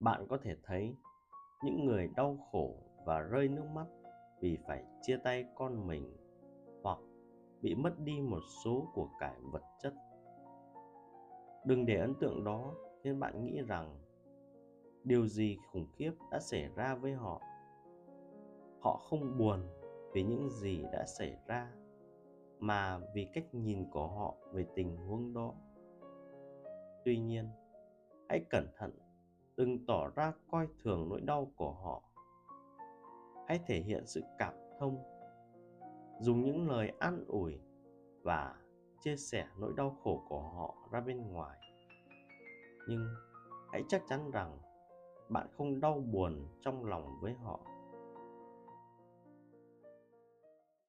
bạn có thể thấy những người đau khổ và rơi nước mắt vì phải chia tay con mình hoặc bị mất đi một số của cải vật chất. Đừng để ấn tượng đó khiến bạn nghĩ rằng điều gì khủng khiếp đã xảy ra với họ. Họ không buồn vì những gì đã xảy ra, mà vì cách nhìn của họ về tình huống đó. Tuy nhiên, hãy cẩn thận đừng tỏ ra coi thường nỗi đau của họ. Hãy thể hiện sự cảm thông, dùng những lời an ủi và chia sẻ nỗi đau khổ của họ ra bên ngoài. Nhưng hãy chắc chắn rằng bạn không đau buồn trong lòng với họ.